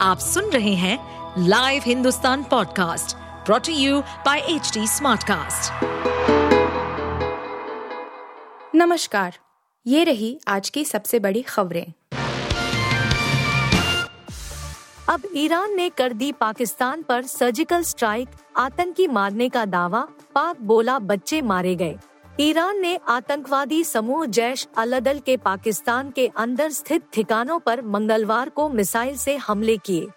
आप सुन रहे हैं live Hindustan podcast brought to you by H smartcast. नमस्कार, ये रही आज की सबसे बड़ी खबरें अब ईरान ने कर दी पाकिस्तान पर सर्जिकल स्ट्राइक आतंकी मारने का दावा, पाक बोला बच्चे मारे गए ईरान ने आतंकवादी समूह जैश अलदल के पाकिस्तान के अंदर स्थित ठिकानों पर मंगलवार को मिसाइल से हमले किए।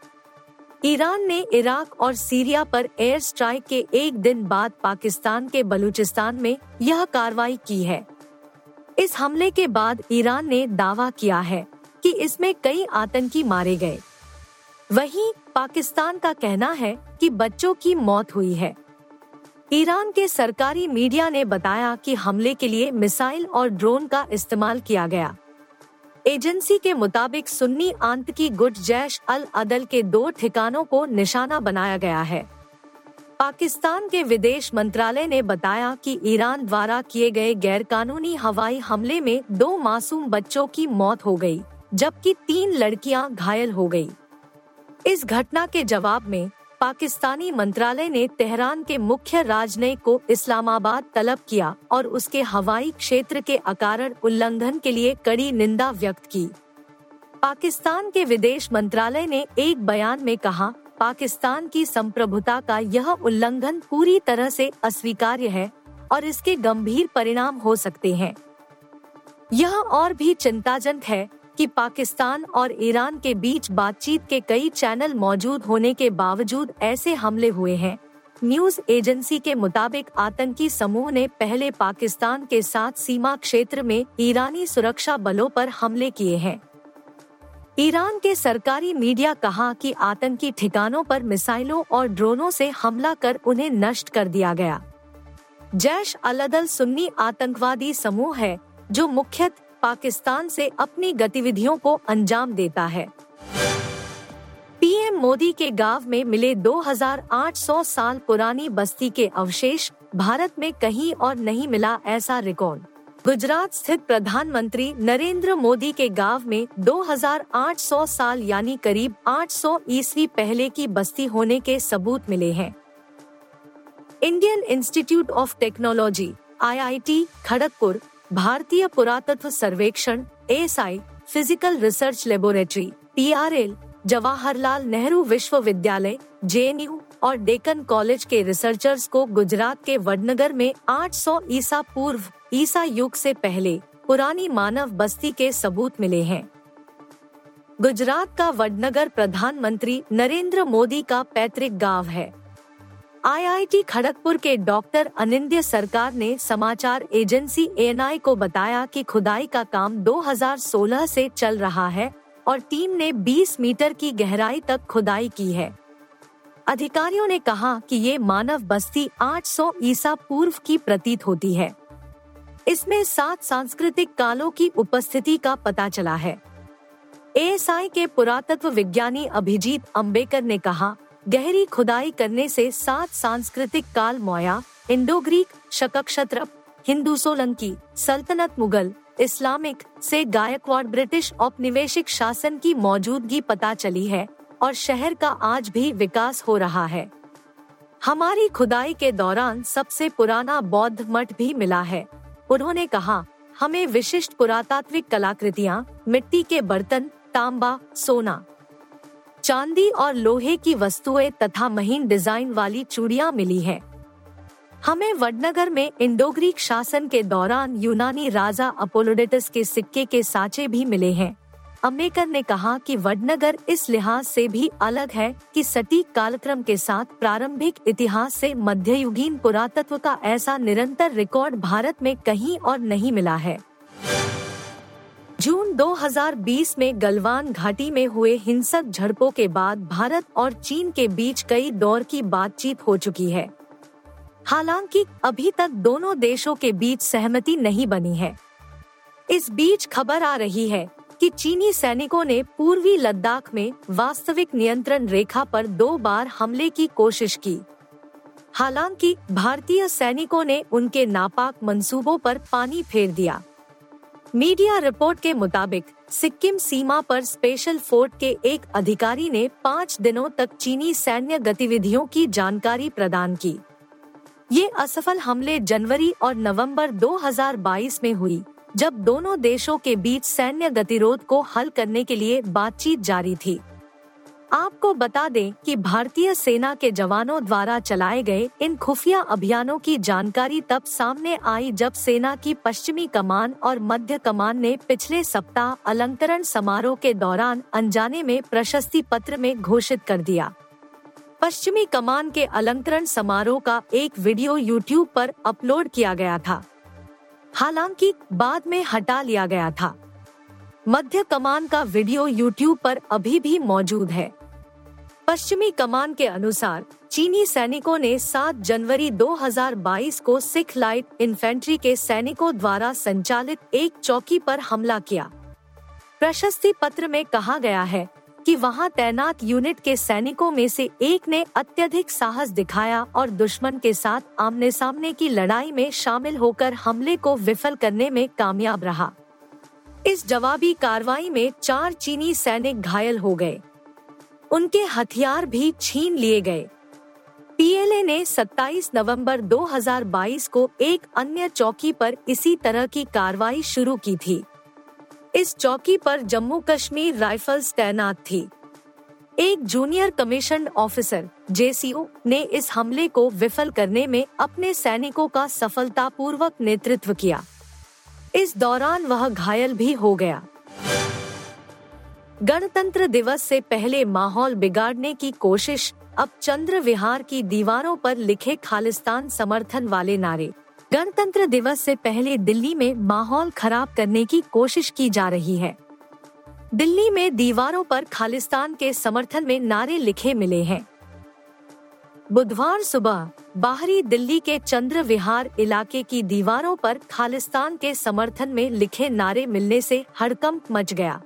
ईरान ने इराक और सीरिया पर एयर स्ट्राइक के एक दिन बाद पाकिस्तान के बलूचिस्तान में यह कार्रवाई की है। इस हमले के बाद ईरान ने दावा किया है कि इसमें कई आतंकी मारे गए। वहीं पाकिस्तान का कहना है कि बच्चों की मौत हुई है। ईरान के सरकारी मीडिया ने बताया कि हमले के लिए मिसाइल और ड्रोन का इस्तेमाल किया गया एजेंसी के मुताबिक सुन्नी आंत की गुट जैश अल अदल के दो ठिकानों को निशाना बनाया गया है पाकिस्तान के विदेश मंत्रालय ने बताया कि ईरान द्वारा किए गए गैरकानूनी हवाई हमले में दो मासूम बच्चों की मौत हो गई, जबकि तीन लड़कियाँ घायल हो गई। इस घटना के जवाब में पाकिस्तानी मंत्रालय ने तेहरान के मुख्य राजनयिक को इस्लामाबाद तलब किया और उसके हवाई क्षेत्र के अकारण उल्लंघन के लिए कड़ी निंदा व्यक्त की। पाकिस्तान के विदेश मंत्रालय ने एक बयान में कहा, पाकिस्तान की संप्रभुता का यह उल्लंघन पूरी तरह से अस्वीकार्य है और इसके गंभीर परिणाम हो सकते हैं। यह और भी चिंताजनक है कि पाकिस्तान और ईरान के बीच बातचीत के कई चैनल मौजूद होने के बावजूद ऐसे हमले हुए हैं। न्यूज़ एजेंसी के मुताबिक आतंकी समूह ने पहले पाकिस्तान के साथ सीमा क्षेत्र में ईरानी सुरक्षा बलों पर हमले किए हैं। ईरान के सरकारी मीडिया कहा कि आतंकी ठिकानों पर मिसाइलों और ड्रोनों से हमला कर उन्हें नष्ट कर दिया गया। जैश अलदल सुन्नी आतंकवादी समूह है, जो मुख्यतः पाकिस्तान से अपनी गतिविधियों को अंजाम देता है। पीएम मोदी के गाँव में मिले 2800 साल पुरानी बस्ती के अवशेष भारत में कहीं और नहीं मिला ऐसा रिकॉर्ड। गुजरात स्थित प्रधानमंत्री नरेंद्र मोदी के गाँव में 2800 साल यानी करीब 800 ईस्वी पहले की बस्ती होने के सबूत मिले हैं। Indian Institute of Technology, IIT, Kharagpur भारतीय पुरातत्व सर्वेक्षण ASI physical research laboratory PRL Jawaharlal Nehru विश्वविद्यालय जेएनयू और डेकन कॉलेज के रिसर्चर्स को गुजरात के वडनगर में 800 ईसा पूर्व, ईसा युग से पहले पुरानी मानव बस्ती के सबूत मिले हैं। गुजरात का वडनगर प्रधानमंत्री नरेंद्र मोदी का पैतृक गाँव है। आईआईटी खड़गपुर के डॉक्टर अनिंद्य सरकार ने समाचार एजेंसी एएनआई को बताया कि खुदाई का काम 2016 से चल रहा है और टीम ने 20 मीटर की गहराई तक खुदाई की है। अधिकारियों ने कहा कि ये मानव बस्ती 800 ईसा पूर्व की प्रतीत होती है। इसमें सात सांस्कृतिक कालों की उपस्थिति का पता चला है। एएसआई के पुरातत्व विज्ञानी अभिजीत अम्बेकर ने कहा गहरी खुदाई करने से सात सांस्कृतिक काल मौया, इंडो ग्रीक शकक्षत्र, हिंदू सोलंकी, सल्तनत मुगल, इस्लामिक से गायकवाड़ ब्रिटिश औपनिवेशिक शासन की मौजूदगी पता चली है और शहर का आज भी विकास हो रहा है। हमारी खुदाई के दौरान सबसे पुराना बौद्ध मठ भी मिला है। उन्होंने कहा, हमें विशिष्ट पुरातात्विक कलाकृतियाँ, मिट्टी के बर्तन, तांबा, सोना चांदी और लोहे की वस्तुएँ तथा महीन डिज़ाइन वाली चूड़ियाँ मिली है। हमें वडनगर में इंडोग्रीक शासन के दौरान यूनानी राजा अपोलोडेटस के सिक्के के साचे भी मिले हैं। अम्बेकर ने कहा कि वडनगर इस लिहाज से भी अलग है कि सटीक कालक्रम के साथ प्रारंभिक इतिहास से मध्ययुगीन पुरातत्व का ऐसा निरंतर रिकॉर्ड भारत में कहीं और नहीं मिला है। जून 2020 में गलवान घाटी में हुए हिंसक झड़पों के बाद भारत और चीन के बीच कई दौर की बातचीत हो चुकी है। हालाँकि अभी तक दोनों देशों के बीच सहमति नहीं बनी है। इस बीच खबर आ रही है कि चीनी सैनिकों ने पूर्वी लद्दाख में वास्तविक नियंत्रण रेखा पर दो बार हमले की कोशिश की। हालाँकि भारतीय सैनिकों ने उनके नापाक मंसूबों पर पानी फेर दिया। मीडिया रिपोर्ट के मुताबिक, सिक्किम सीमा पर स्पेशल फोर्ट के एक अधिकारी ने पाँच दिनों तक चीनी सैन्य गतिविधियों की जानकारी प्रदान की। ये असफल हमले जनवरी और नवंबर 2022 में हुई, जब दोनों देशों के बीच सैन्य गतिरोध को हल करने के लिए बातचीत जारी थी। आपको बता दें कि भारतीय सेना के जवानों द्वारा चलाए गए इन खुफिया अभियानों की जानकारी तब सामने आई जब सेना की पश्चिमी कमान और मध्य कमान ने पिछले सप्ताह अलंकरण समारोह के दौरान अनजाने में प्रशस्ति पत्र में घोषित कर दिया। पश्चिमी कमान के अलंकरण समारोह का एक वीडियो यूट्यूब पर अपलोड किया गया था। हालाँकि बाद में हटा लिया गया था। मध्य कमान का वीडियो यूट्यूब पर अभी भी मौजूद है। पश्चिमी कमान के अनुसार, चीनी सैनिकों ने 7 जनवरी 2022 को सिख लाइट इन्फेंट्री के सैनिकों द्वारा संचालित एक चौकी पर हमला किया। प्रशस्ति पत्र में कहा गया है कि वहाँ तैनात यूनिट के सैनिकों में से एक ने अत्यधिक साहस दिखाया और दुश्मन के साथ आमने सामने की लड़ाई में शामिल होकर हमले को विफल करने में कामयाब रहा। इस जवाबी कार्रवाई में चार चीनी सैनिक घायल हो गए। उनके हथियार भी छीन लिए गए। पीएलए ने 27 नवंबर 2022 को एक अन्य चौकी पर इसी तरह की कार्रवाई शुरू की थी। इस चौकी पर जम्मू कश्मीर राइफल्स तैनात थी। एक जूनियर कमीशन ऑफिसर, जेसीओ, ने इस हमले को विफल करने में अपने सैनिकों का सफलतापूर्वक नेतृत्व किया। इस दौरान वह घायल भी हो गया। गणतंत्र दिवस से पहले माहौल बिगाड़ने की कोशिश, अब चंद्र विहार की दीवारों पर लिखे खालिस्तान समर्थन वाले नारे। गणतंत्र दिवस से पहले दिल्ली में माहौल खराब करने की कोशिश की जा रही है। दिल्ली में दीवारों पर खालिस्तान के समर्थन में नारे लिखे मिले हैं। बुधवार सुबह, बाहरी दिल्ली के चंद्र विहार इलाके की दीवारों पर खालिस्तान के समर्थन में लिखे नारे मिलने से हड़कंप मच गया।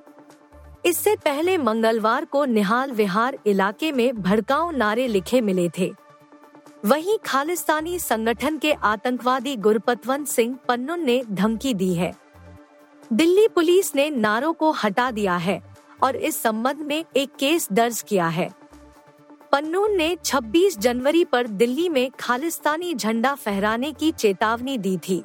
इससे पहले मंगलवार को निहाल विहार इलाके में भड़काऊ नारे लिखे मिले थे। वहीं खालिस्तानी संगठन के आतंकवादी गुरपतवंत सिंह पन्नुन ने धमकी दी है। दिल्ली पुलिस ने नारों को हटा दिया है और इस संबंध में एक केस दर्ज किया है। पन्नून ने 26 जनवरी पर दिल्ली में खालिस्तानी झंडा फहराने की चेतावनी दी थी।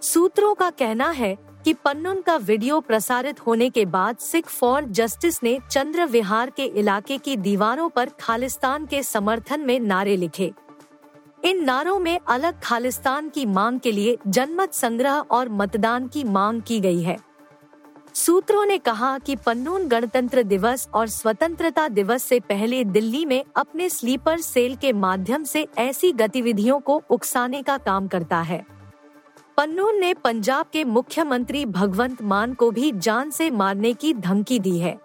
सूत्रों का कहना है कि पन्नुन का वीडियो प्रसारित होने के बाद सिख फॉर जस्टिस ने चंद्र विहार के इलाके की दीवारों पर खालिस्तान के समर्थन में नारे लिखे। इन नारों में अलग खालिस्तान की मांग के लिए जनमत संग्रह और मतदान की मांग की गई है। सूत्रों ने कहा कि पन्नून गणतंत्र दिवस और स्वतंत्रता दिवस से पहले दिल्ली में अपने स्लीपर सेल के माध्यम से ऐसी गतिविधियों को उकसाने का काम करता है। पन्नून ने पंजाब के मुख्यमंत्री भगवंत मान को भी जान से मारने की धमकी दी है।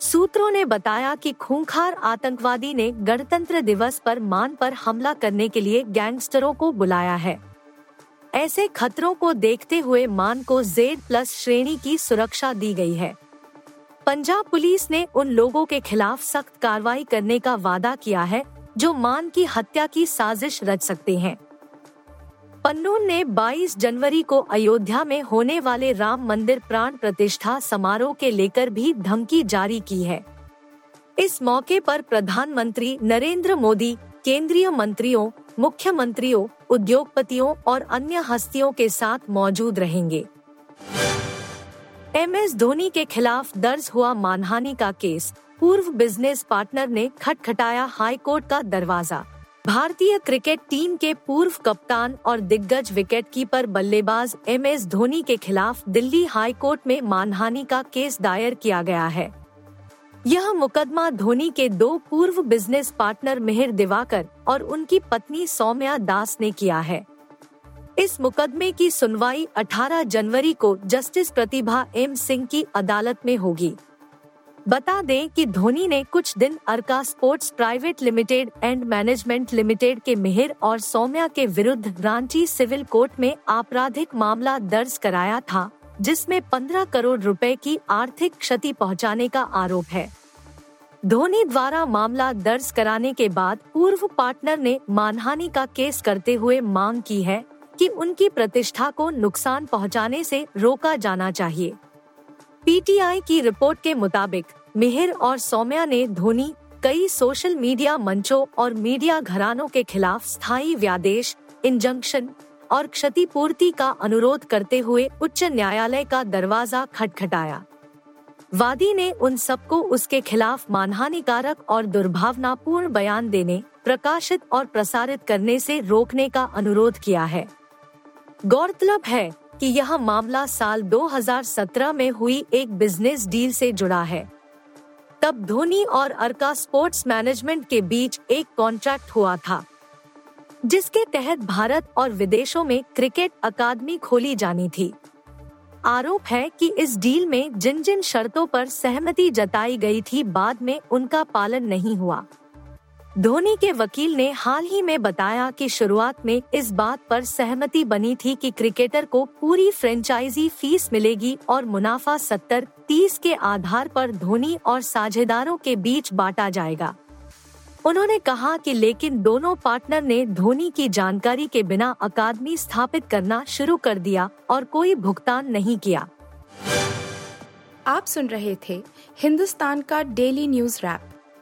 सूत्रों ने बताया कि खूंखार आतंकवादी ने गणतंत्र दिवस पर मान पर हमला करने के लिए गैंगस्टरों को बुलाया है। ऐसे खतरों को देखते हुए मान को जेड प्लस श्रेणी की सुरक्षा दी गई है। पंजाब पुलिस ने उन लोगों के खिलाफ सख्त कार्रवाई करने का वादा किया है, जो मान की हत्या की साजिश रच सकते हैं। पन्नून ने 22 जनवरी को अयोध्या में होने वाले राम मंदिर प्राण प्रतिष्ठा समारोह के लेकर भी धमकी जारी की है। इस मौके पर प्रधानमंत्री नरेंद्र मोदी, केंद्रीय मंत्रियों, मुख्यमंत्रियों, उद्योगपतियों और अन्य हस्तियों के साथ मौजूद रहेंगे। एम एस धोनी के खिलाफ दर्ज हुआ मानहानि का केस। पूर्व बिज़नेस पार्टनर ने खटखटाया हाई कोर्ट का दरवाज़ा। भारतीय क्रिकेट टीम के पूर्व कप्तान और दिग्गज विकेटकीपर बल्लेबाज एम एस धोनी के खिलाफ दिल्ली हाई कोर्ट में मानहानि का केस दायर किया गया है। यह मुकदमा धोनी के दो पूर्व बिज़नेस पार्टनर मिहिर दिवाकर और उनकी पत्नी सौम्या दास ने किया है। इस मुकदमे की सुनवाई 18 जनवरी को जस्टिस प्रतिभा एम सिंह की अदालत में होगी। बता दें कि धोनी ने कुछ दिन Arka sports private limited and management limited के मिहिर और सौम्या के विरुद्ध रांची सिविल कोर्ट में आपराधिक मामला दर्ज कराया था, जिसमें 15 करोड़ रुपए की आर्थिक क्षति पहुँचाने का आरोप है। धोनी द्वारा मामला दर्ज कराने के बाद पूर्व पार्टनर ने मानहानि का केस करते हुए मांग की है कि उनकी प्रतिष्ठा को नुकसान पहुँचाने से रोका जाना चाहिए। पीटीआई की रिपोर्ट के मुताबिक, मिहिर और सौम्या ने धोनी, कई सोशल मीडिया मंचों और मीडिया घरानों के खिलाफ स्थायी व्यादेश इंजंक्शन और क्षतिपूर्ति का अनुरोध करते हुए उच्च न्यायालय का दरवाज़ा खटखटाया। वादी ने उन सबको उसके खिलाफ मानहानिकारक और दुर्भावनापूर्ण बयान देने, प्रकाशित और प्रसारित करने से रोकने का अनुरोध किया है। गौरतलब है कि यह मामला साल 2017 में हुई एक बिज़नेस डील से जुड़ा है। तब धोनी और अर्का स्पोर्ट्स मैनेजमेंट के बीच एक कॉन्ट्रैक्ट हुआ था, जिसके तहत भारत और विदेशों में क्रिकेट अकादमी खोली जानी थी। आरोप है कि इस डील में जिन जिन शर्तों पर सहमति जताई गई थी, बाद में उनका पालन नहीं हुआ। धोनी के वकील ने हाल ही में बताया कि शुरुआत में इस बात पर सहमति बनी थी कि क्रिकेटर को पूरी फ्रेंचाइजी फ़ीस मिलेगी और मुनाफा सत्तर तीस के आधार पर धोनी और साझेदारों के बीच बांटा जाएगा। उन्होंने कहा कि लेकिन दोनों पार्टनर ने धोनी की जानकारी के बिना अकादमी स्थापित करना शुरू कर दिया और कोई भुगतान नहीं किया। आप सुन रहे थे हिंदुस्तान का डेली न्यूज़ रैप।